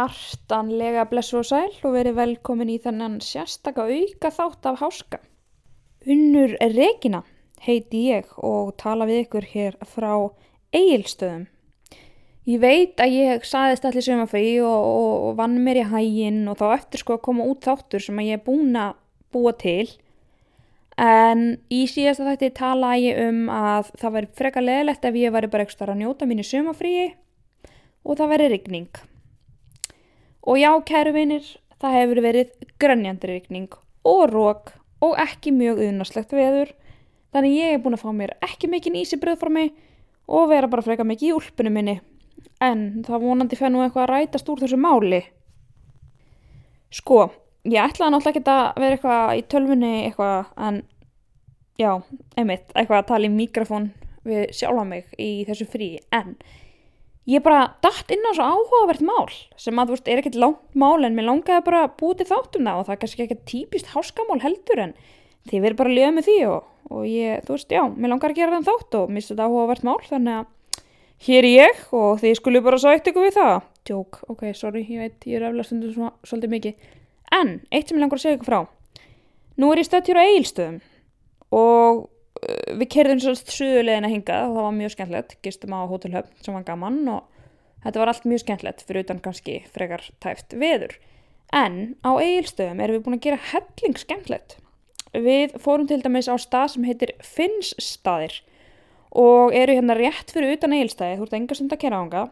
Hjartanlega blessu og sæl og verið velkomin í þennan sérstaka auka þátt af háska. Unnur Regina heiti ég og tala við ykkur hér frá eigilstöðum. Ég veit að ég saðist allir sömafrí og, og, og vann mér í hægin og þá eftir sko að koma út þáttur sem að ég er búin að búa til. En í síðasta þætti tala ég um að það væri freka leðilegt ef ég væri bara ekstra að njóta mínu sömafríi og það væri rigning. Og já, kæru vinir, það hefur verið grannjandri rigning og rók og ekki mjög uðnaslegt veður. Þannig ég er búin að fá mér ekki mikið ísi bröðformi og vera bara freka mikið í úlpunum minni. En það vonandi fenn nú eitthvað að rætast úr þessu máli. Sko, ég ætlaði náttúrulega ekki að vera eitthvað í tölfunni eitthvað en já, einmitt, eitthvað að tala í mikrofón við sjálfa mig í þessu frí en ég bara dætt inn á svo áhugavert mál sem að þú veist er ekkert langt mál en mér langaði bara að búið til þáttum það og það er kannski ekkert típist háskamál heldur en þið verður bara að liða með því og, og ég, þú veist, já, mér langar að gera þann þátt og mista þetta áhugavert mál þannig að hér er ég og þið skulle bara sætt ykkur við það. Jók, ok, sorry, ég veit, ég er eflag stundu svona, svolítið mikið. En, eitt sem ég langar að segja ykkur frá. Nú er ég stödd hér á eigilstöðum og við kerðum svo suðulegin að hinga og það var mjög skemmtilegt, gistum á hótelhöfn sem var gaman og þetta var allt mjög skemmtilegt fyrir utan kannski frekar tæft veður. En á eigilstöðum erum við búin að gera helling skemmtilegt. Við fórum til dæmis á stað sem heitir Finnsstaðir og eru hérna rétt fyrir utan eigilstæði, þú ert enga stund að kera ánga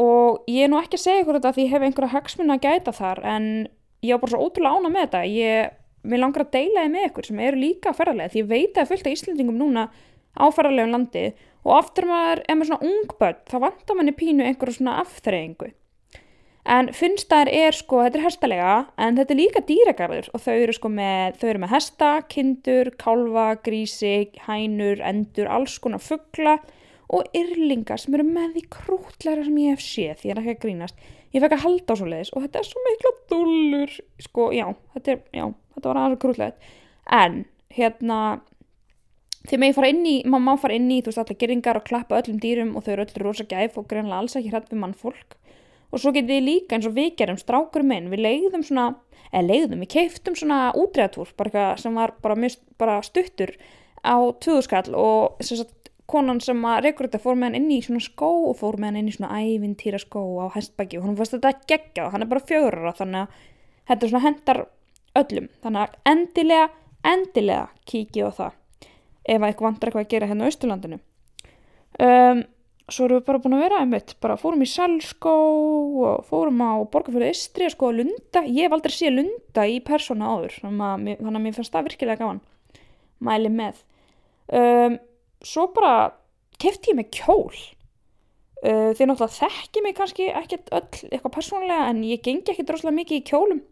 og ég er nú ekki að segja ykkur þetta því ég hef einhverja hagsmunna að gæta þar en ég á bara svo ótrúlega ána með þetta. Ég mér langar að deila þið með ykkur sem eru líka ferðarlega því ég veit að fullt af Íslandingum núna á ferðarlegum landi og aftur maður er með svona ungböld þá vantar manni pínu einhverju svona afþreyingu. En finnst það er sko, þetta er hestalega en þetta er líka dýragarður og þau eru sko með, þau eru með hesta, kindur, kálva, grísi, hænur, endur, alls konar fuggla og yrlingar sem eru með því krútlæra sem ég hef séð því ég er ekki að grínast. Ég fekk að halda á svo leiðis og þetta er svo mikla dullur sko, já, þetta er, já þetta var aðeins grútlegt en hérna þegar maður fara inn í, maður má fara inn í þú veist allir geringar og klappa öllum dýrum og þau eru öll rosa gæf og greinlega alls ekki hrætt við mannfólk. Og svo getið þið líka eins og við gerum strákur minn, við leiðum svona eða leiðum, við keiftum svona útræðatúr sem var bara, mjög, bara stuttur á tvöðuskall og sem sagt konan sem að reykur þetta fór með hann inn í svona skó og fór með hann inn í svona ævintýra skó á hestbæki og hann fannst þetta geggjað. Og hann er bara fjögur þannig að þetta svona hendar öllum. Þannig að endilega, endilega kíkið á það ef eitthvað vantar eitthvað að gera hérna á Ísturlandinu um, svo erum við bara búin að vera einmitt, bara fórum í Salskó og fórum á Borgarfjörðu Istri að skoða Lunda, ég hef aldrei séð Lunda í persóna áður, þannig að mér fannst það virkilega gaman, mæli með. Um, svo bara kefti ég mig kjól. Uh, því náttúrulega þekki mig kannski ekkert öll eitthvað persónlega en ég gengi ekkert droslega mikið í kjólum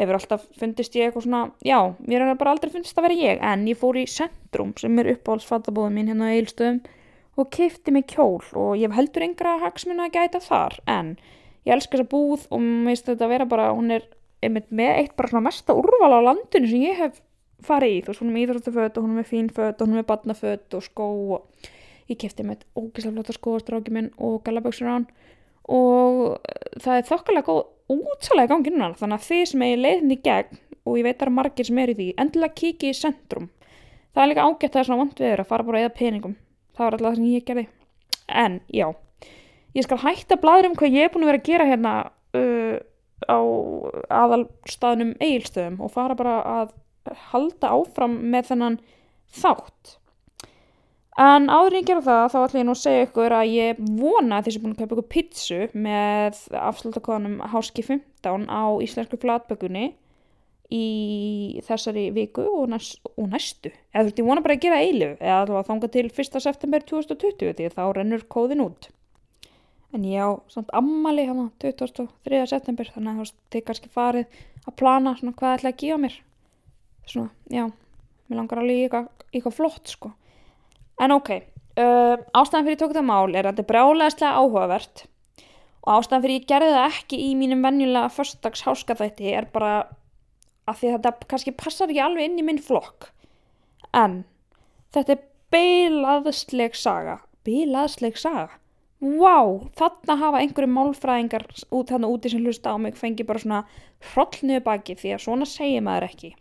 hefur alltaf fundist ég eitthvað svona, já, mér er bara aldrei fundist að vera ég, en ég fór í Centrum sem er uppáhaldsfattabóðum mín hérna á Eilstöðum og keipti mig kjól og ég heldur yngra hagsmuna að gæta þar, en ég elska þessa búð og mér finnst þetta að vera bara, hún er með eitt bara svona mesta úrval á landinu sem ég hef farið í, þú veist, hún er með íþróttaföt og hún er með fínföt og hún er með badnaföt og skó og ég keipti með ógislega flotta skóastráki minn og galaböksur án og það er þokkalega góð útsalega gangi núna þannig að þið sem er leiðin í gegn og ég veit að það eru margir sem er í því endilega kiki í centrum það er líka ágætt að það er svona vant viður að fara bara eða peningum. Það var alltaf það sem ég gerði. En já, ég skal hætta bladur um hvað ég er búin að vera að gera hérna uh, á aðalstaðnum eigilstöðum og fara bara að halda áfram með þennan þátt En áður en ég gera það þá ætlum ég nú að segja ykkur að ég vona að þessi búin að kaupa ykkur pizzu með afslutakóðanum Háski 15 á íslensku flatbökunni í þessari viku og, næst, og næstu. Eða þú veist, ég vona bara að gera eilu eða þá þánga til 1. september 2020 því þá rennur kóðin út. En ég á samt ammali hérna 23. september þannig að það er kannski farið að plana svona hvað ætla að gefa mér. Svona, já, mér langar alveg eitthvað, eitthvað flott sko. En ok, uh, ástæðan fyrir ég tók þetta mál er að þetta er brálegaðslega áhugavert og ástæðan fyrir ég gerði það ekki í mínum venjulega förstags háskaþætti er bara að því að þetta kannski passar ekki alveg inn í minn flokk. En þetta er beilaðsleg saga. Beilaðsleg saga? Vá, þarna hafa einhverju málfræðingar út þarna úti sem hlusta á mig fengi bara svona hrollniðu baki því að svona segir maður ekki.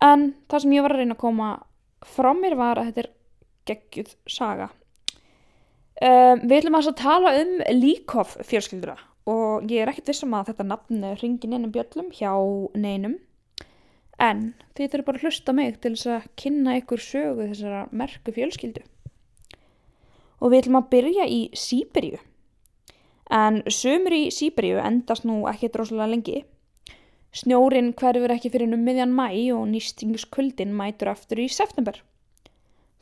En það sem ég var að reyna að koma frá mér var að þetta er geggjuð saga. Um, við ætlum að tala um Líkoff fjölskyldura og ég er ekkert vissum að þetta nafn ringin inn um bjöllum hjá neinum en þið þurfum bara að hlusta mig til þess að kynna ykkur sögu þessara merku fjölskyldu og við ætlum að byrja í Sýberíu. En sömur í Sýberíu endast nú ekki droslega lengi. Snjórin hverfur ekki fyrir um miðjan mæ og nýstinguskvöldin mætur aftur í september.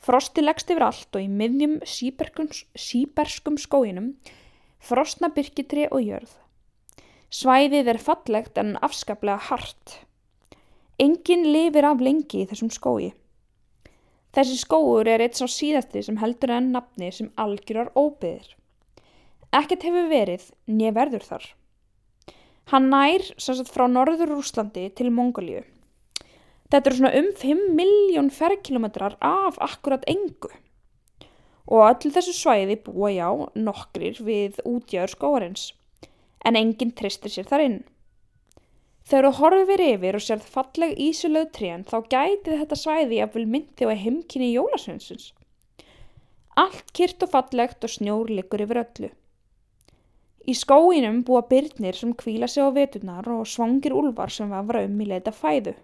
Frosti leggst yfir allt og í miðjum síberskum skóinum frostna byrkitri og jörð. Svæðið er fallegt en afskaplega hart. Engin lifir af lengi í þessum skói. Þessi skóur er eitt sá síðasti sem heldur enn nafni sem algjörar óbyðir. Ekkert hefur verið nýja verður þar. Hann nær sannsagt frá norður Rúslandi til Mongolíu. Þetta eru svona um 5 miljón ferrkilometrar af akkurat engu. Og öll þessu svæði búa já nokkrir við útjáður skóarins. En enginn tristir sér þar inn. Þegar þú horfir yfir og sérð falleg ísulöð trén þá gæti þetta svæði að vil myndi á heimkynni jólasveinsins. Allt kyrt og fallegt og snjór likur yfir öllu. Í skóinum búa byrnir sem kvíla sig á veturnar og svangir úlvar sem vafra um í leita fæðu.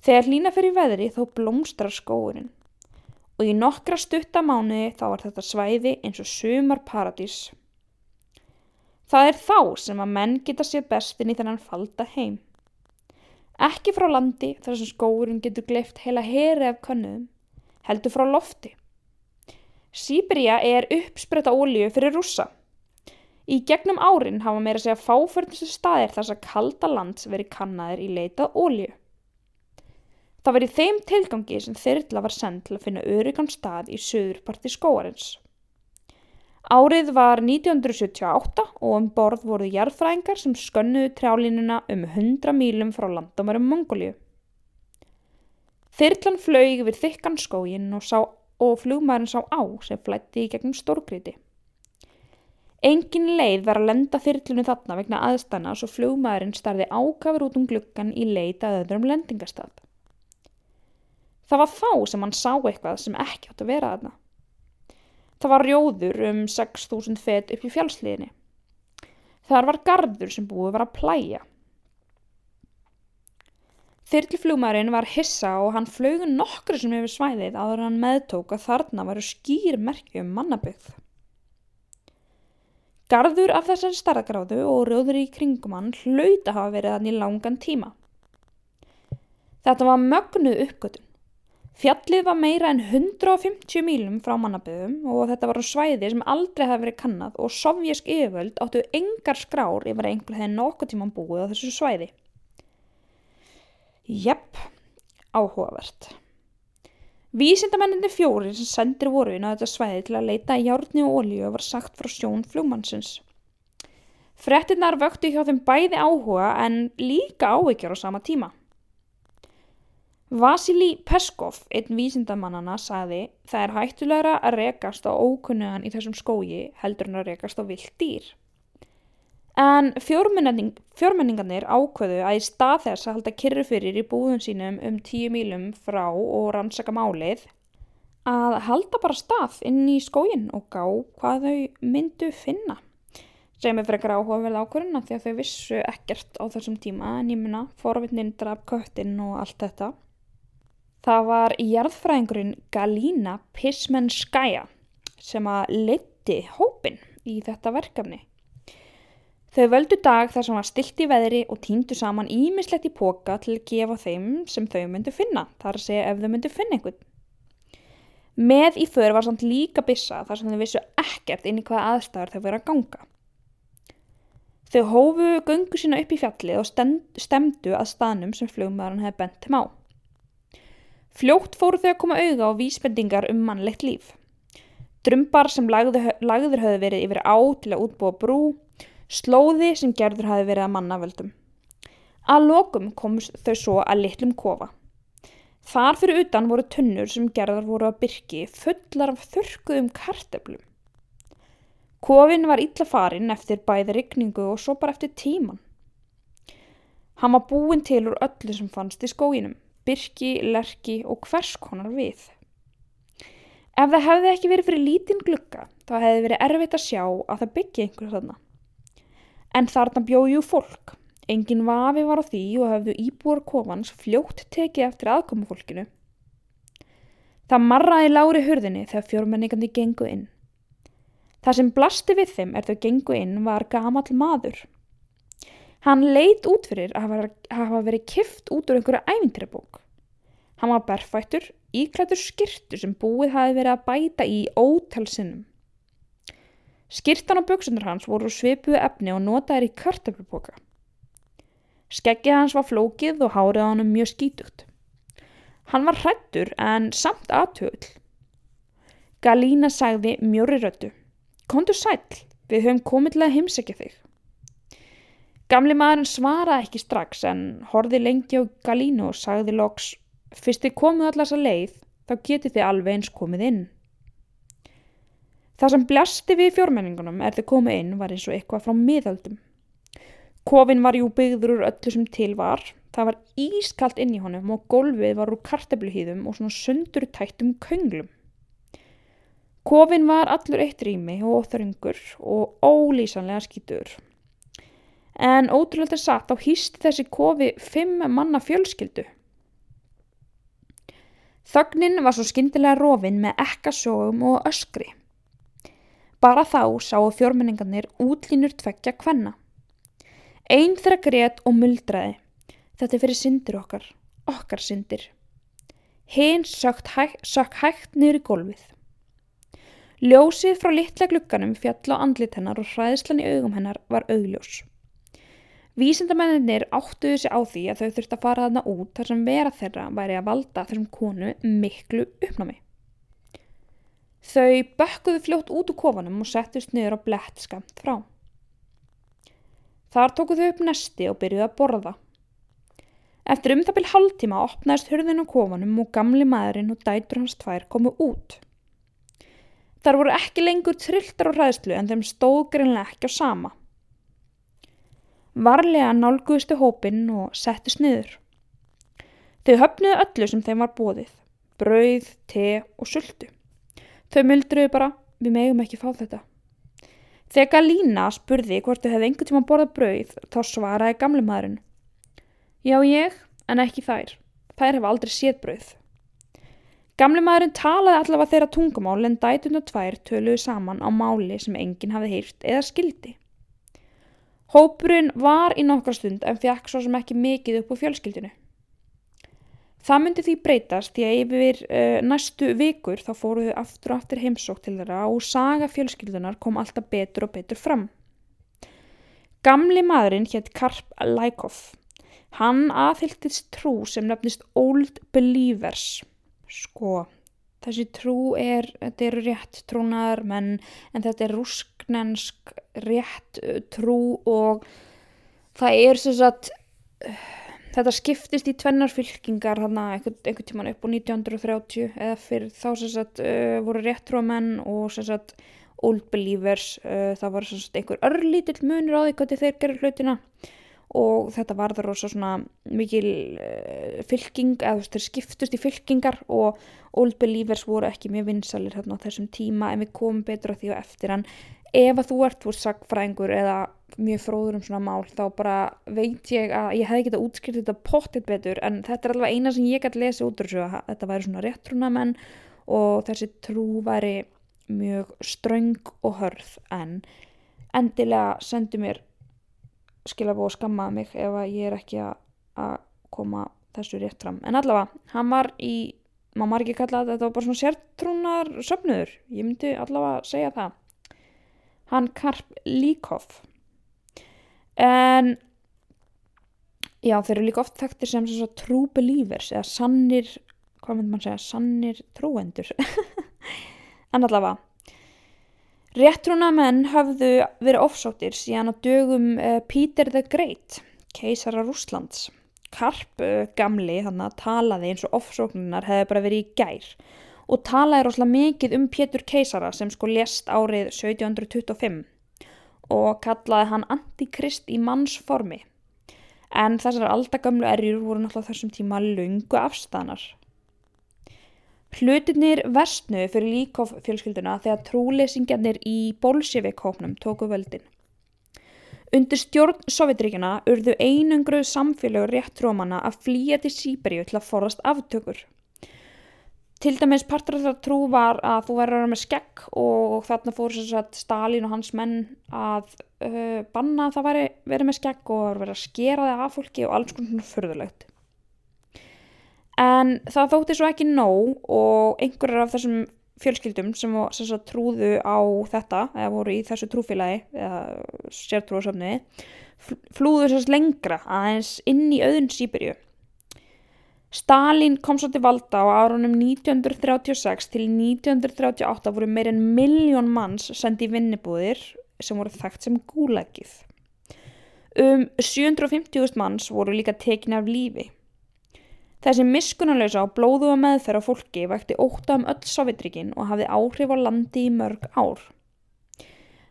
Þegar hlýna fyrir veðri þó blómstrar skóurinn og í nokkra stuttamáni þá er þetta svæði eins og sumar paradís. Það er þá sem að menn geta sér bestin í þennan falda heim. Ekki frá landi þar sem skóurinn getur gleift heila heri af konnuðum, heldur frá lofti. Sýberia er uppspretta ólíu fyrir rúsa. Í gegnum árin hafa meira segja fáförnustu staðir þess að kalda lands verið kannaðir í leitað ólíu. Það var í þeim tilgangi sem þyrla var sendt til að finna öryggan stað í söðurparti skóarins. Árið var 1978 og um borð voru jarðfræðingar sem skönnuðu trjálínuna um 100 mílum frá landamærum Mongóliu. Þyrlan flög yfir þykkan skógin og, og flugmærin sá á sem flætti í gegnum stórkriti. Engin leið var að lenda þyrlunu þarna vegna aðstæna svo flugmærin starði ákafur út um gluggan í leita að öðrum lendingastað. Það var þá sem hann sá eitthvað sem ekki átt að vera aðna. Það var rjóður um 6.000 fet upp í fjálsliðinni. Þar var gardur sem búið var að plæja. Þyrliflugmarinn var hissa og hann flög nokkru sem hefur svæðið áður hann meðtók að þarna varu skýr merkjum mannabyggð. Garður af þessari starðgráðu og rjóður í kringum hann hlaut að hafa verið hann í langan tíma. Þetta var mögnuð uppgötun. Fjallið var meira en 150 mílum frá mannaböðum og þetta var á svæði sem aldrei hafi verið kannad og sovjísk yfirvöld áttu engar skrár yfir einhver þegar nokkuð tíman búið á þessu svæði. Jepp, áhugavert. Vísindamenninni fjóri sem sendir voru inn á þetta svæði til að leita í hjárni og ólíu var sagt frá sjón flugmannsins. Frettinnar vöktu hjá þeim bæði áhuga en líka áhyggjur á sama tíma. Vasili Peskov, einn vísindamannana, sagði það er hættulegra að rekast á ókunnugan í þessum skógi heldur en að rekast á vilt dýr. En fjórmenning, fjórmenningarnir ákveðu að í stað þess að halda kyrru fyrir í búðun sínum um tíu mílum frá og rannsaka málið að halda bara stað inn í skógin og gá hvað þau myndu finna. Sem er frekar áhugaverð ákvörðuna því að þau vissu ekkert á þessum tíma en ég minna forvittnin draf köttin og allt þetta. Það var jarðfræðingurinn Galína Pismenskaya sem að leti hópin í þetta verkefni. Þau völdu dag þar sem var stilt í veðri og týndu saman ímislegt í póka til að gefa þeim sem þau myndu finna, þar að segja ef þau myndu finna einhvern. Með í för var samt líka bissa þar sem þau vissu ekkert inn í hvaða aðstæður þau verið að ganga. Þau hófu gungu sína upp í fjallið og stemdu að staðnum sem flugmaðurinn hefði bent þeim á. Fljótt fóru þau að koma auða á vísbendingar um mannlegt líf. Drömbar sem lagður, lagður höfðu verið yfir á til að útbúa brú, slóði sem gerður hafi verið að mannavöldum. Að lokum komst þau svo að litlum kofa. Þar fyrir utan voru tunnur sem gerðar voru að byrki fullar af þurrkuðum karteblum. Kofin var illa farin eftir bæði rigningu og svo bara eftir tíman. Hann var búin til úr öllu sem fannst í skóginum, byrki, lerki og hvers konar við. Ef það hefði ekki verið fyrir lítinn glugga, þá hefði verið erfitt að sjá að það byggja einhverju þarna. En þarna bjóju fólk. Engin vafi var á því og hefðu íbúar kofans fljótt tekið eftir aðkomu fólkinu. Það marraði lári hurðinni þegar fjórmenningandi gengu inn. Það sem blasti við þeim er þau gengu inn var gamal maður. Hann leit út fyrir að hafa verið kift út úr einhverju ævintrabók. Hann var berfættur, íklættur skirtu sem búið hafi verið að bæta í ótalsinnum. Skirtan og buksunar hans voru svipuðu efni og notaðir í kartöfluboka. Skeggið hans var flókið og hárið á hann mjög skítugt. Hann var hrættur en samt aðtöðl. Galína sagði mjóri röttu. Kondur sæl, við höfum komið til að heimsækja þig. Gamli maðurinn svaraði ekki strax en horði lengi á Galínu og sagði loks, fyrst þið komuð allars að leið, þá getið þið alveg eins komið inn. Það sem blasti við fjórmenningunum er þið komið inn var eins og eitthvað frá miðaldum. Kofin var jú byggður úr öllu sem til var, það var ískalt inn í honum og gólfið var úr kartabluhýðum og svona sundur tættum könglum. Kofin var allur eitt rými og þröngur og ólýsanlega skítur. En ótrúlega satt á hýst þessi kofi fimm manna fjölskyldu. Þögnin var svo skyndilega rofin með ekkasógum og öskri. Bara þá sáu fjórmenningarnir útlínur tveggja kvenna. Einn þeirra grét og muldraði. Þetta er fyrir syndir okkar, okkar syndir. Hinn sökk hægt niður í gólfið. Ljósið frá litla glukkanum fjall á andlit hennar og hræðslan í augum hennar var augljós. Vísindamennir áttuðu sig á því að þau þurfti að fara þarna út þar sem vera þeirra væri að valda þessum konu miklu uppnámi. Þau bökkuðu fljótt út úr kofanum og settust niður á blett skamt frá. Þar tóku þau upp nesti og byrjuði að borða. Eftir um það byrj haldtíma opnaðist hörðin á kofanum og gamli maðurinn og dætur hans tvær komu út. Þar voru ekki lengur trilltar og ræðslu en þeim stóð greinlega ekki á sama. Varlega nálguðustu hópinn og settist niður. Þau höfnuðu öllu sem þeim var bóðið, brauð, te og sultu. Þau myldruðu bara, við megum ekki fá þetta. Þegar Galína spurði hvort þau hefði einhvern tíma borðað brauð, þá svaraði gamle maðurinn. Já ég, en ekki þær. Þær hefa aldrei séð brauð. Gamli maðurinn talaði allavega þeirra tungumál en dætun og tvær töluðu saman á máli sem enginn hafði heyrt eða skildi. Hópurinn var í nokkra stund en fjakk svo sem ekki mikið upp á fjölskyldinu. Það myndi því breytast því að yfir uh, næstu vikur þá fóruðu aftur og aftur heimsók til þeirra og saga fjölskyldunar kom alltaf betur og betur fram. Gamli maðurinn hétt Karp Lækoff. Hann aðhyltist trú sem nefnist Old Believers sko þessi trú er, þetta eru rétt trúnaðar menn en þetta er rúsknensk rétt uh, trú og það er sem sagt þetta skiptist í tvennar fylkingar hann að einhvern, einhvern tíman upp á 1930 eða fyrir þá sem sagt uh, voru rétt trúamenn og sem sagt old believers, uh, það var sem sagt einhver örlítill munur á því hvernig þeir gerur hlutina. Og þetta var það rosa svona mikil uh, fylking eða þú veist þeir skiptust í fylkingar og Old Believers voru ekki mjög vinsalir hérna á þessum tíma en við komum betur á því og eftir hann ef að þú ert úr sagfræðingur eða mjög fróður um svona mál þá bara veit ég að ég hef ekki þetta útskrift þetta pottit betur en þetta er alveg eina sem ég gæti lesa út úr þessu að þetta væri svona réttrúnamenn og þessi trú væri mjög ströng og hörð en endilega sendu mér skilabó og skammaði mig ef að ég er ekki að koma þessu rétt fram. En allavega, hann var í maður margir kalla að þetta var bara svona sértrúnar söfnuður, ég myndi allavega segja það hann Karp Líkoff en já þeir eru líka oft þekktir sem svona true believers eða sannir, hvað myndi mann segja sannir trúendur. En allavega Réttrúnamenn hafðu verið ofsóttir síðan á dögum uh, Peter the Great, keisara Rúslands. Karp uh, gamli þannig að talaði eins og ofsóknunar hefði bara verið í gær og talaði rosalega mikið um Pétur keisara sem sko lést árið 1725 og kallaði hann antikrist í mannsformi en þessar aldagamlu erjur voru náttúrulega þessum tíma lungu afstæðanar. Hlutinir vestnu fyrir Líkoff fjölskylduna þegar trúleysingjarnir í Bolsjevik-hóknum tóku völdin. Undir stjórn Sovjetríkjana urðu einungruð samfélagur rétt trómanna að flýja til Sýberíu til að forast aftökur. Til dæmis partur af það trú var að þú væri að vera með skegg og þarna fór Stalin og hans menn að uh, banna að það væri verið með skegg og verið að skera það af fólki og alls konar svona förðulegt. En það þótti svo ekki nóg og einhverjar af þessum fjölskyldum sem, sem trúðu á þetta eða voru í þessu trúfélagi eða sértrúasöfniði flúðu þess lengra aðeins inn í auðun Sýberju Stalin kom svo til valda á árunum 1936 til 1938 voru meir en miljón manns sendi í vinnibúðir sem voru þekkt sem gúlækið. Um 750.000 manns voru líka tekin af lífi. Þessi miskunnulegsa og blóðuða meðferð á fólki vækti óta um öll Sovjetrikinn og hafði áhrif á landi í mörg ár.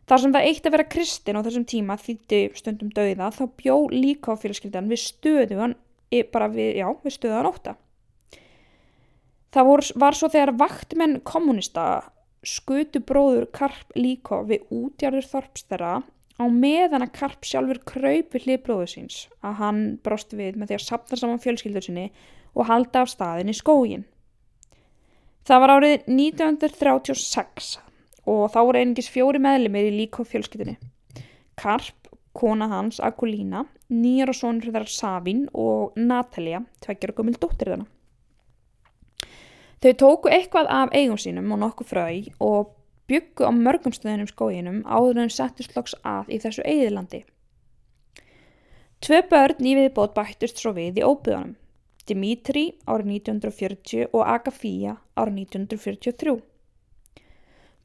Þar sem það eitt að vera kristin á þessum tíma þýtti stundum dauða þá bjó líka á fyrirskildan við stöðugan bara við, já, við stöðan óta. Það vor, var svo þegar vaktmenn kommunista skutu bróður Karp líka við útjarður þorps þeirra á meðan að Karp sjálfur kraup við hlið bróður síns að hann bróst við með því að sapna saman fjölskyldur sinni og halda af staðin í skógin. Það var árið 1936 og þá voru einingis fjóri meðlumir í líka fjölskyldunni. Karp kona hans Akulína, nýjar og sonur þar Savin og Natalia, tveggjara gummil dóttir þarna. Þau tóku eitthvað af eigum sínum og nokkuð fröy og byggu á mörgum stöðunum skóginum áður en settu sloks að í þessu eigðilandi. Tvö börn í viðbót bættust svo við í óbyðanum, Dimitri árið 1940 og Agafía árið 1943.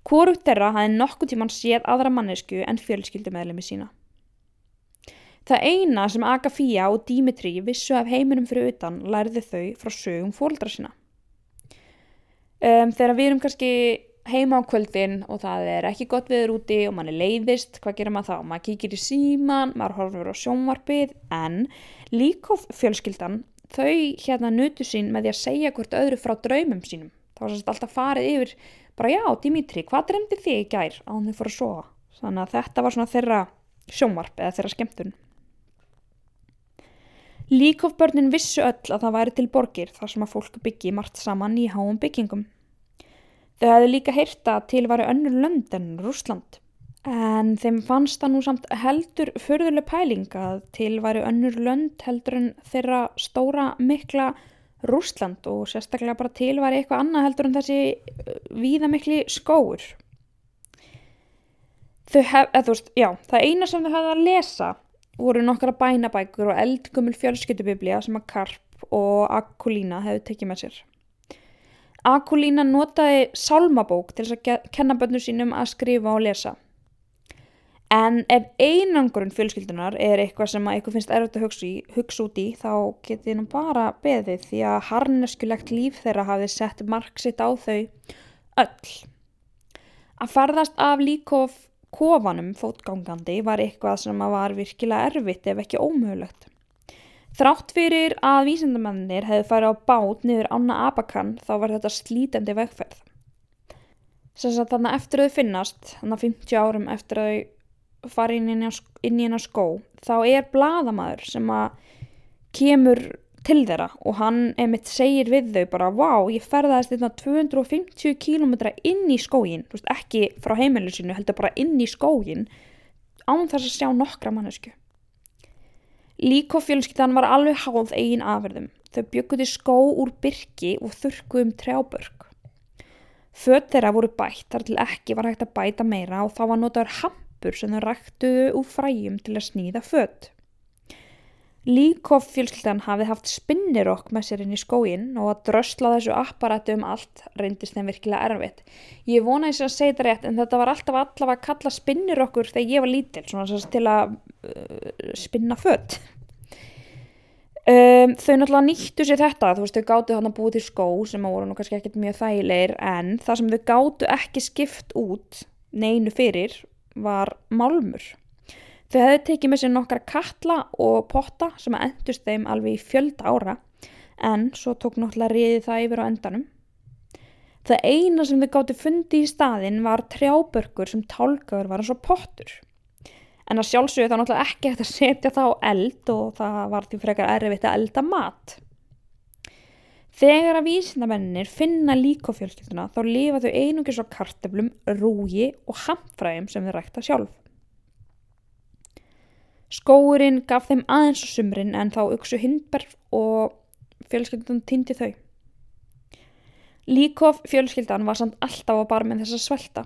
Hvorugt þeirra hafði nokkuð tíman séð aðra mannesku en fjölskyldumæðlemi sína. Það eina sem Agafía og Dimitri vissu af heiminum fyrir utan lærði þau frá sögum fólkdra sína. Um, þegar við erum kannski heima á kvöldin og það er ekki gott viður úti og mann er leiðist, hvað gerir maður þá? Maður kíkir í síman, maður horfur á sjónvarpið en líkof fjölskyldan þau hérna nutu sín með því að segja hvort öðru frá draumum sínum. Það var svolítið alltaf farið yfir, bara já Dimitri, hvað dremdi þig í gær á því fyrir að sofa? Þannig að þetta var svona þeirra sjónvarp eða þeirra skemmtun. Líkofbörnin vissu öll að það væri til borgir þar sem að fólk byggi margt saman í háum byggingum. Þau hefðu líka heyrta til væri önnur lönd en Rúsland. En þeim fannst það nú samt heldur förðuleg pæling að til væri önnur lönd heldur en þeirra stóra mikla Rúsland og sérstaklega bara til væri eitthvað annað heldur en þessi uh, víðamikli skóur. Hef, eða veist, já, það eina sem þau hefði að lesa voru nokkara bænabækur og eldgumul fjölskyttubiblía sem að Karp og Akulína hefðu tekið með sér. Akulína notaði sálmabók til þess að kenna bönnu sínum að skrifa og lesa. En ef einangurinn fjölskyldunar er eitthvað sem að eitthvað finnst erfitt að hugsa, í, hugsa út í þá getið hennu bara beðið því að harneskulegt líf þeirra hafið sett marg sitt á þau öll. Að ferðast af líkof kofanum fótgangandi var eitthvað sem var virkilega erfitt ef ekki ómögulegt. Þrátt fyrir að vísendamennir hefði farið á bát niður ána Abakan þá var þetta slítandi vegferð. Þannig að eftir að þau finnast, þannig að 50 árum eftir að þau farið inn í hennar skó, þá er bladamæður sem að kemur til þeirra og hann emitt segir við þau bara Vá, ég ferðaðist þetta 250 km inn í skógin veist, ekki frá heimilisinu, heldur bara inn í skógin án þess að sjá nokkra mannesku Líkofjölskyldan var alveg háð eigin afverðum þau bygguði skó úr byrki og þurkuðum trjábörg Föt þeirra voru bætt þar til ekki var hægt að bæta meira og þá var notaður hampur sem þau ræktuðu úr fræjum til að sníða fött Líkoff fjölskyldan hafði haft spinnirokk með sér inn í skóin og að drösla þessu apparatu um allt reyndist þeim virkilega erfitt. Ég vona þess að segja þetta rétt en þetta var alltaf allavega að kalla spinnirokkur þegar ég var lítil, svona til að uh, spinna fött. Um, þau náttúrulega nýttu sér þetta, þú veist, þau gáttu hann að búið til skó sem voru nú kannski ekkert mjög þægilegir en það sem þau gáttu ekki skipt út neinu fyrir var málmur. Þau hefðu tekið með sér nokkra katla og potta sem endust þeim alveg í fjölda ára en svo tók náttúrulega riðið það yfir á endanum. Það eina sem þau gáttu fundi í staðin var trjábörgur sem tálkaður var eins og pottur en að sjálfsögðu þá náttúrulega ekki hægt að setja það á eld og það var því frekar erfitt að elda mat. Þegar að vísindamennir finna líkofjölskylduna þá lifa þau einungis á karteblum, rúgi og hamfræðum sem þau rækta sjálf. Skóurinn gaf þeim aðeins á sumrin en þá uksu hindberg og fjölskyldan týndi þau. Líkof fjölskyldan var samt alltaf á barminn þess að svelta.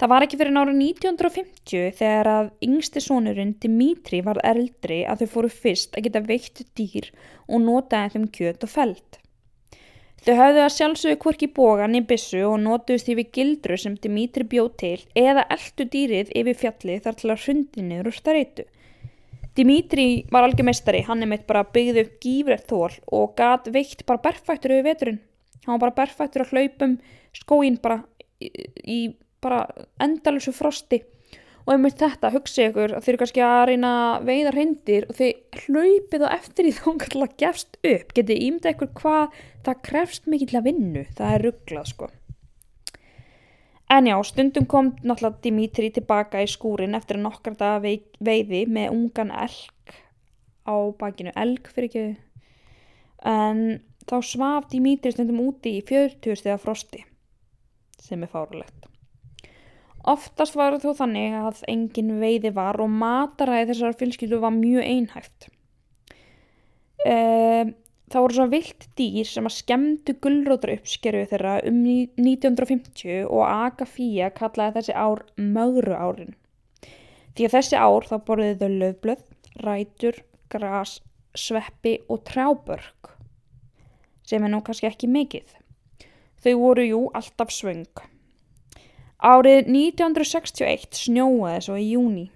Það var ekki fyrir nára 1950 þegar að yngsti sonurinn Dimitri var eldri að þau fóru fyrst að geta veitt dýr og notaði þeim kjöt og feld. Þau hafðu að sjálfsögðu hvorki bógan í bissu og notuðist því við gildru sem Dimitri bjóð til eða eldu dýrið yfir fjallið þar til að hrundi niður úr starreitu. Dimitri var algjör meistari, hann er mitt bara byggði upp gífrið þól og gat veitt bara berfættur yfir veturinn. Hann var bara berfættur að hlaupum skóin bara í, í bara endalusu frosti og mér þetta hugsa ykkur að þeir eru kannski að reyna veiða reyndir og þeir hlaupið á eftir í kannski gefst upp, getið ímda ykkur hvað það krefst mikill að vinnu? Það er rugglað sko. En já, stundum kom náttúrulega Dimitri tilbaka í skúrin eftir nokkar dag veiði með ungan elg á bakinu, elg fyrir ekki. En þá svaf Dimitri stundum úti í 40 stiða frosti sem er fárulegt Oftast var þó þannig að engin veiði var og mataræði þessar fjölskyldu var mjög einhæft. E, það voru svo vilt dýr sem að skemmtu gullrótra uppskeru þeirra um 1950 og Agafía kallaði þessi ár mögru árin. Því að þessi ár þá borðið þau löfblöð, rætur, gras, sveppi og trjábörg sem er nú kannski ekki mikið. Þau voru jú alltaf svöng. Árið 1961 snjóaði svo í júni.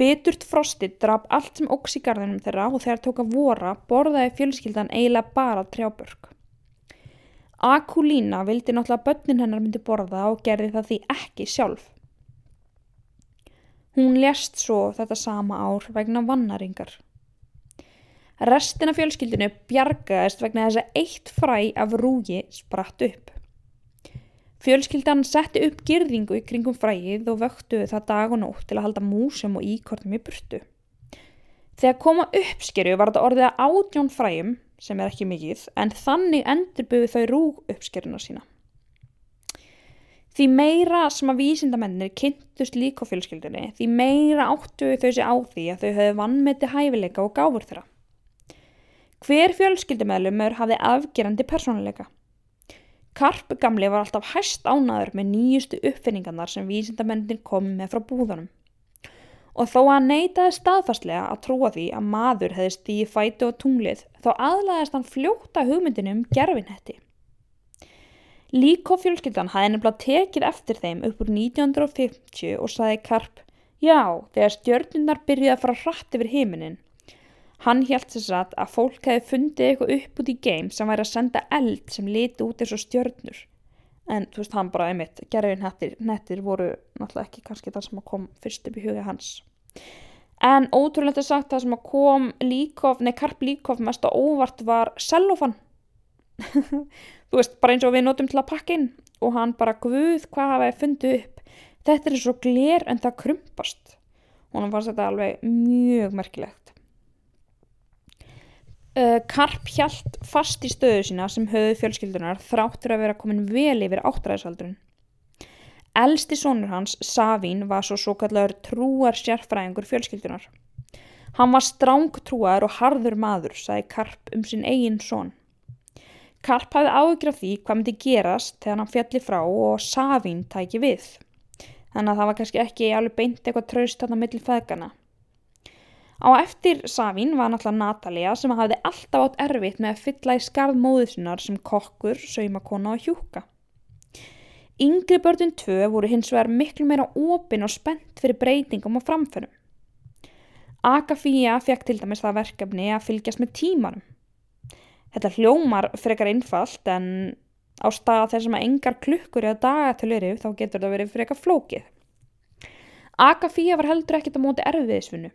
Biturt frostið draf allt sem óks í garðinum þeirra og þegar tók að vora borðaði fjölskyldan eiginlega bara trjábörg. Akulína vildi náttúrulega börnin hennar myndi borða og gerði það því ekki sjálf. Hún lést svo þetta sama ár vegna vannaringar. Restina fjölskyldinu bjargaðist vegna þess að eitt fræ af rúgi spratt upp. Fjölskyldan setti upp girðingu í kringum fræið og vöktuðu það dag og nótt til að halda músum og íkortum í burtu. Þegar koma uppskeru var þetta orðið að átjón fræjum, sem er ekki mikið, en þannig endurbuðu þau rúg uppskeruna sína. Því meira sem að vísindamennir kynntust líka fjölskyldinni, því meira áttuðu þau sér á því að þau höfðu vannmeti hæfileika og gáfur þeirra. Hver fjölskyldumæðlumur hafði afgerandi persónuleika. Karp gamli var alltaf hæst ánaður með nýjustu uppfinningarnar sem vísindamennir komi með frá búðunum. Og þó að neytaði staðfastlega að trúa því að maður hefði stíði fæti og tunglið þá aðlæðist hann fljóta hugmyndinu um gerfinhetti. Líko fjölskyldan hafði nefnilega tekið eftir þeim upp úr 1950 og saði Karp, já, þegar stjörnunar byrjuði að fara hratt yfir heiminin Hann held þess að að fólk hefði fundið eitthvað upp út í geim sem væri að senda eld sem liti út eins og stjörnur. En þú veist, hann bara einmitt, gerðin nettir, voru náttúrulega ekki kannski það sem kom fyrst upp í huga hans. En ótrúlega sagt það sem kom líkof, nei Karp líkof mest á óvart var sellofan. þú veist, bara eins og við notum til að pakka inn og hann bara guð hvað hafaði fundið upp. Þetta er svo glér en það krumpast. Og hann fannst þetta alveg mjög merkilegt. Uh, Karp hjælt fast í stöðu sína sem höfðu fjölskyldunar þráttur að vera komin vel yfir áttræðisaldrun. Elsti sónur hans, Savín, var svo svo kallar trúar sérfræðingur fjölskyldunar. Hann var stráng trúar og harður maður, sagði Karp um sin eigin són. Karp hafði áhugraf því hvað myndi gerast þegar hann fjalli frá og Savín tæki við. Þannig að það var kannski ekki alveg beint eitthvað traust þarna millir feðgana. Á eftir Savín var náttúrulega Natalia sem hafði alltaf átt erfitt með að fylla í skarð móðusinnar sem kokkur, saumakona og hjúka. Yngri börnun tvö voru hins vegar miklu meira opinn og spennt fyrir breytingum og framförum. Agafía fekk til dæmis það verkefni að fylgjast með tímanum. Þetta hljómar frekar einfalt en á stað þess að engar klukkur eða dagatölu þá getur það verið frekar flókið. Agafía var heldur ekkit á móti erfiðisvinnu.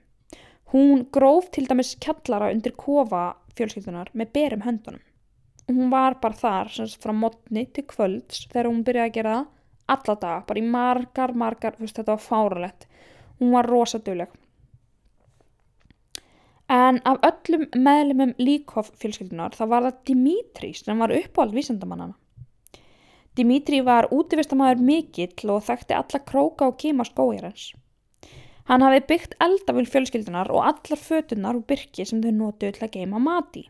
Hún gróf til dæmis kjallara undir kofa fjölskyldunar með berum höndunum. Hún var bara þar semst frá mótni til kvölds þegar hún byrjaði að gera það alla daga, bara í margar, margar, veist, þetta var fáralett. Hún var rosadöleg. En af öllum meðlumum Líkhoff fjölskyldunar þá var það Dimitri sem var uppáhald vísendamannana. Dimitri var útivistamæður mikill og þekkti alla króka og kema skójarins. Hann hafi byggt eldafil fjölskyldunar og allar fötunar og byrki sem þau nótu til að geima mati.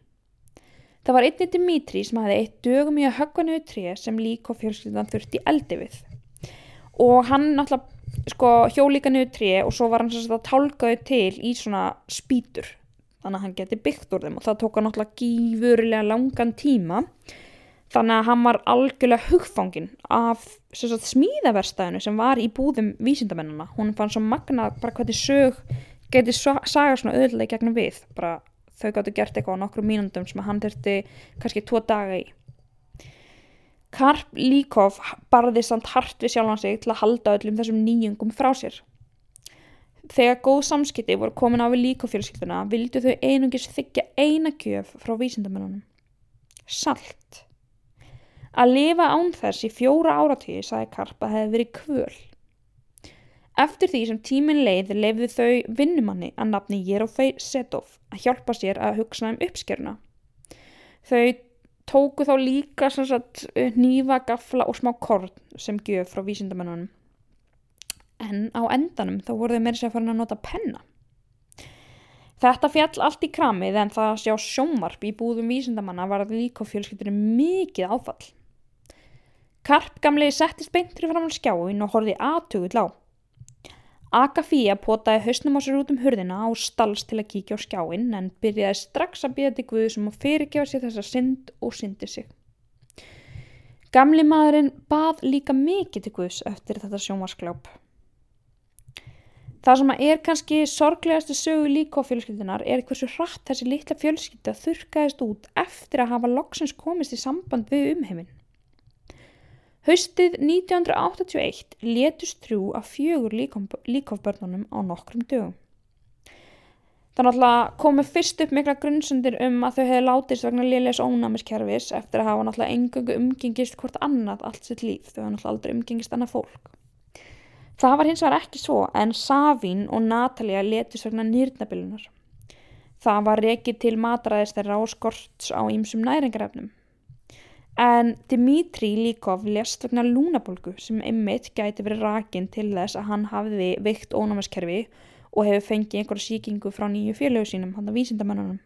Það var einnig Dimitri sem hafi eitt dögum í að höggva niður tré sem lík og fjölskyldunar þurfti eldi við. Og hann náttúrulega sko, hjólíka niður tré og svo var hann sérstaklega tálkaði til í svona spýtur. Þannig að hann geti byggt úr þeim og það tók hann náttúrulega gífurlega langan tíma Þannig að hann var algjörlega hugfangin af sagt, smíðaverstaðinu sem var í búðum vísindamennina. Hún fann svo magnað bara hvernig sög geti saga svona öðulega gegnum við. Bara þau gáttu gert eitthvað á nokkru mínundum sem hann þurfti kannski tvo daga í. Karp Líkov barði samt hart við sjálfan sig til að halda öllum þessum nýjungum frá sér. Þegar góð samskipti voru komin á við Líkov-fjölskylduna vildu þau einungis þykja eina gjöf frá vísindamennunum. Salt. Að lifa án þess í fjóra áratíði, sagði Karpa, hefði verið kvöl. Eftir því sem tímin leið leifðu þau vinnumanni að nafni Jerofei Setov að hjálpa sér að hugsa um uppskeruna. Þau tóku þá líka sagt, nýfa, gafla og smá korn sem gjöf frá vísindamennunum. En á endanum þá voru þau meira sér að fara að nota penna. Þetta fjall allt í kramið en það að sjá sjómarp í búðum vísindamanna var líka fjölskyldurinn mikið áfall. Karp gamlegi settist beintri fram á skjáin og horfið aðtugull á. Agafía potaði hausnum á sér út um hurðina og stals til að kíkja á skjáin en byrjaði strax að býða til Guðu sem að fyrirgefa sér þessa synd og syndi sig. Gamli maðurinn bað líka mikið til Guðs eftir þetta sjómaskláp. Það sem er kannski sorglegastu sögu líka á fjölskyldunar er hversu hratt þessi litla fjölskylda þurkaðist út eftir að hafa loksins komist í samband við umheiminn. Haustið 1981 letust þrjú af fjögur líkofbörnunum á nokkrum dögum. Þannig að komið fyrst upp mikla grunnsundir um að þau hefði látist vegna liðleis ónæmiskerfis eftir að hafa náttúrulega engungu umgengist hvort annað allt sitt líf. Þau hafa náttúrulega aldrei umgengist annað fólk. Það var hins vegar ekki svo en Savín og Natalia letust vegna nýrnabilunar. Það var rekið til matræðis þeirra og skorts á ýmsum næringarefnum. En Dimitri Líkov lest vegna lúnabolgu sem einmitt gæti verið rakin til þess að hann hafiði veikt ónámaskerfi og hefur fengið einhverja síkingu frá nýju félögu sínum, hann að vísindamennunum.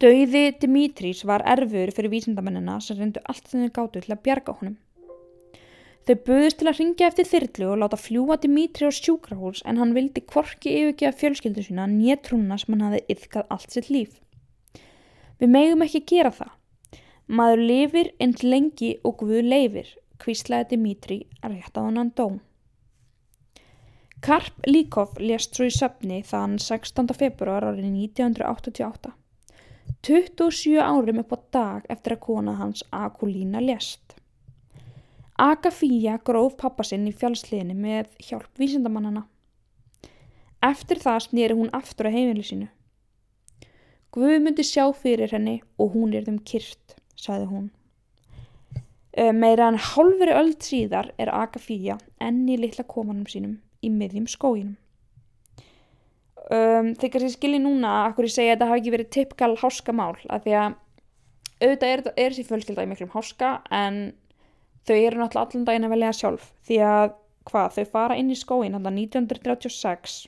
Dauði Dimitris var erfur fyrir vísindamennina sem reyndu allt þennig gátu til að bjarga honum. Þau buðist til að ringja eftir þyrlu og láta fljúa Dimitri á sjúkrahús en hann vildi kvorki yfirgeða fjölskyldu sína nýjatrúna sem hann hafi yfkað allt sitt líf. Við megum ekki gera það. Maður lifir eins lengi og Guð leifir, kvíslaði Dimitri að rétta á hann dó. Karp Líkov lést svo í söfni þann 16. februar árið 1988. 27 árum upp á dag eftir að kona hans Akulína lést. Agafía gróf pappasinn í fjálsliðinni með hjálp vísindamannana. Eftir það snýri hún aftur á heimili sínu. Guð myndi sjá fyrir henni og hún er þeim kyrt, sagði hún. Eh, meira en hálfri öll síðar er Agafía enni litla komanum sínum í miðjum skóginum. Um, þegar ég skilji núna að hverju segja að þetta hafi ekki verið typkal háskamál að því að auðvitað er, er þessi fjölskylda í miklum háska en þau eru náttúrulega allan daginn að velja sjálf því að hvað þau fara inn í skógin hann að 1936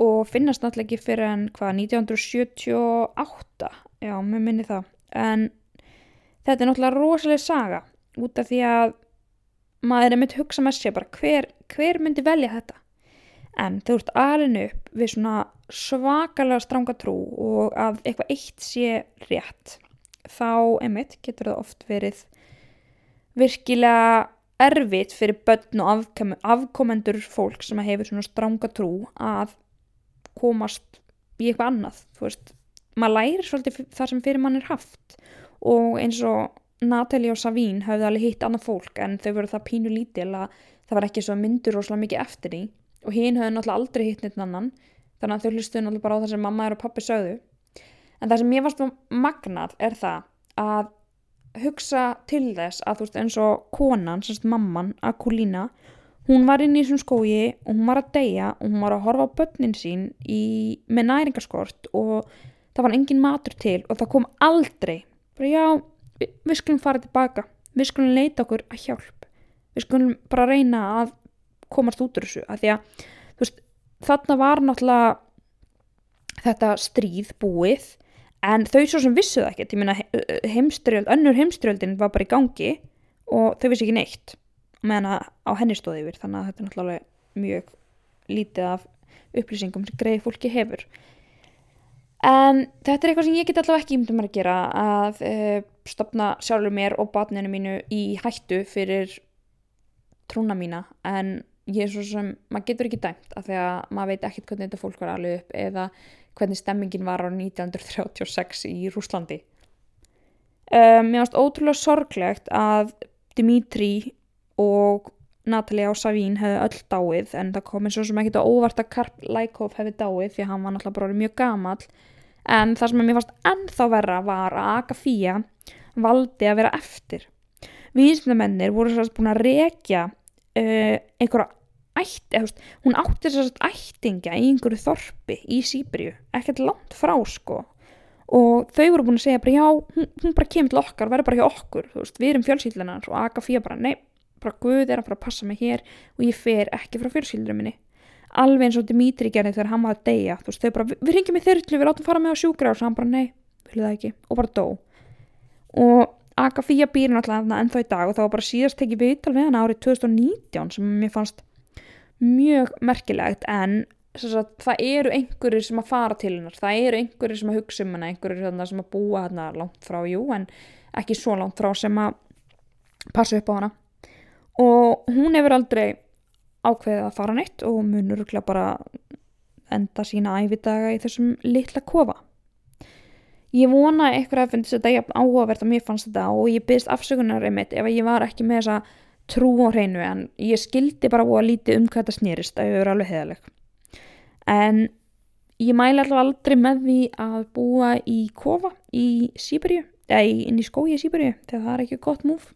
og finnast náttúrulega ekki fyrir en hvað 1978 já, mér minni það. En þetta er náttúrulega rosalega saga út af því að maður er myndið að hugsa með sér bara hver, hver myndi velja þetta? En þú ert alveg upp við svona svakalega stranga trú og að eitthvað eitt sé rétt þá emitt getur það oft verið virkilega erfitt fyrir börn og afkomendur fólk sem hefur svona stranga trú að komast í eitthvað annað þú veist, maður lærir svolítið þar sem fyrir mann er haft. Og eins og Natalie og Savín hafði alveg hitt annað fólk en þau voru það pínu lítil að það var ekki svo myndur rosalega mikið eftir því. Og hinn hafði náttúrulega aldrei hitt neitt annan þannig að þau hlustuðu náttúrulega bara á það sem mamma er og pappi sögðu. En það sem ég varst magnað er það að hugsa til þess að þú veist eins og konan, semst mamman, Akulína hún var inn í þessum skógi og hún var að deyja og hún var að horfa á börnin sín í, með næringaskort og það var engin matur til og það kom aldrei. Bara já, við, við skulum fara tilbaka. Við skulum leita okkur að hjálp. Við skulum bara reyna að komast út úr þessu. Að því að veist, þarna var náttúrulega þetta stríð búið en þau svo sem vissu það ekkert. Heimstyrjöld, önnur heimstyrjöldin var bara í gangi og þau vissi ekki neitt meðan að á henni stóði yfir þannig að þetta er náttúrulega mjög lítið af upplýsingum sem greið fólki hefur. En þetta er eitthvað sem ég get allavega ekki ímdum að gera að uh, stopna sjálfur mér og batninu mínu í hættu fyrir trúna mína. En ég er svo sem, maður getur ekki dæmt af því að maður veit ekkert hvernig þetta fólk var alveg upp eða hvernig stemmingin var á 1936 í Rúslandi um, mér finnst ótrúlega sorglegt að Dimitri og Natalia og Savín hefði öll dáið en það kom eins og sem ekki þetta óvart að Karp Lækov hefði dáið því að hann var náttúrulega bara mjög gamal en það sem mér fannst ennþá verra var að Agafía valdi að vera eftir. Vísindamennir voru sérst búin að rekja uh, einhverja ætt, veist, hún átti sérst ættinga í einhverju þorpi í Sýbríu, ekkert langt frá sko. Og þau voru búin að segja bara já, hún, hún bara kemur til okkar, verður bara hjá okkur veist, við erum fjölsýtlunar og Agafía bara nei, bara Guð er að fara að passa mig hér og ég fer ekki frá fjölsýtlunum minni. Alveg eins og Dimitri gerði þegar hann var að deyja þú veist, þau bara, við ringjum í þyrlu, við látum fara með á sjúkra og svo hann bara nei, vilja það ekki. Og bara dó. Og Agafía býr náttúrulega ennþá í dag og þá var bara síðast tekið viðtal við hann árið 2019 sem mér fannst mjög merkilegt en sagt, það eru einhverjir sem að fara til hennar það eru einhverjir sem að hugsa um hennar einhverjir sem að búa hennar langt frá jú en ekki svo langt frá sem að passa upp á hana og hún hefur aldrei ákveðið að fara neitt og munur bara enda sína ævidaga í þessum litla kofa. Ég vona eitthvað að finnst þetta áhugavert að mér fannst þetta og ég byrst afsökunar einmitt ef ég var ekki með þessa trú á hreinu en ég skildi bara að lítið um hvað þetta snýrist að ég verið alveg heðaleg en ég mæla alltaf aldrei með því að búa í kofa í Sýberíu eða inn í skói í Sýberíu þegar það er ekki gott múf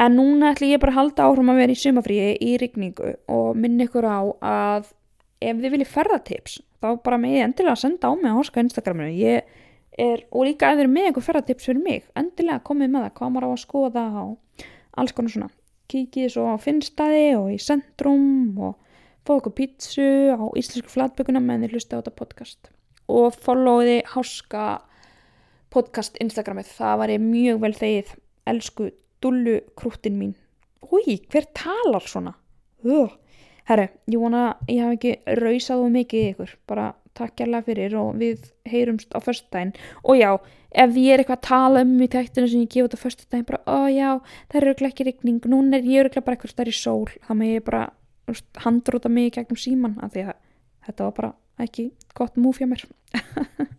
en núna ætlum ég bara að halda áhrum að vera í sumafríi í rigningu og minna ykkur á að ef þið viljið ferðatips þá bara með endilega að senda á mig á Horska Instagraminu. Er, og líka ef þið eru með eitthvað ferðatips fyrir mig endilega komið með það, hvað maður á að skoða á alls konar svona. Kikið svo á Finnstaði og í Centrum og fá okkur pítsu á Íslensku flatbökunum meðan þið hlusta á þetta podcast. Og followði Háska podcast Instagramið, það var ég mjög vel þegið, elsku dullu krútin mín. Húi, hver talar svona? Uh. Herru, ég vona ég hafi ekki rausað og mikið ykkur, bara takk kærlega fyrir og við heyrumst á förstdægin og já, ef ég er eitthvað að tala um í tæktinu sem ég gefa þetta förstdægin bara, ó já, það eru ekki regning núna er ég ekki bara eitthvað starf í sól. Þá með ég bara handrúta mig gegnum síman af því að þetta var bara ekki gott múf hjá mér